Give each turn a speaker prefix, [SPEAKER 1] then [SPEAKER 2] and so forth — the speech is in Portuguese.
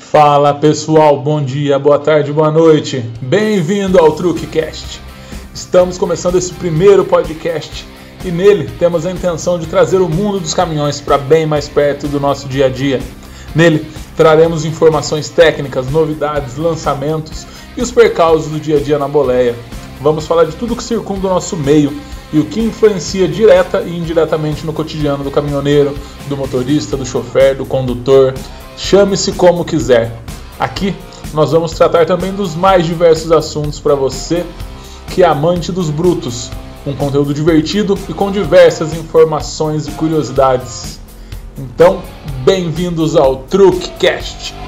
[SPEAKER 1] Fala pessoal, bom dia, boa tarde, boa noite. Bem-vindo ao TruqueCast. Estamos começando esse primeiro podcast e nele temos a intenção de trazer o mundo dos caminhões para bem mais perto do nosso dia a dia. Nele traremos informações técnicas, novidades, lançamentos e os percalços do dia a dia na boleia. Vamos falar de tudo que circunda o nosso meio e o que influencia direta e indiretamente no cotidiano do caminhoneiro, do motorista, do chofer, do condutor, chame-se como quiser. Aqui nós vamos tratar também dos mais diversos assuntos para você que é amante dos brutos, um conteúdo divertido e com diversas informações e curiosidades. Então, bem-vindos ao Truquecast.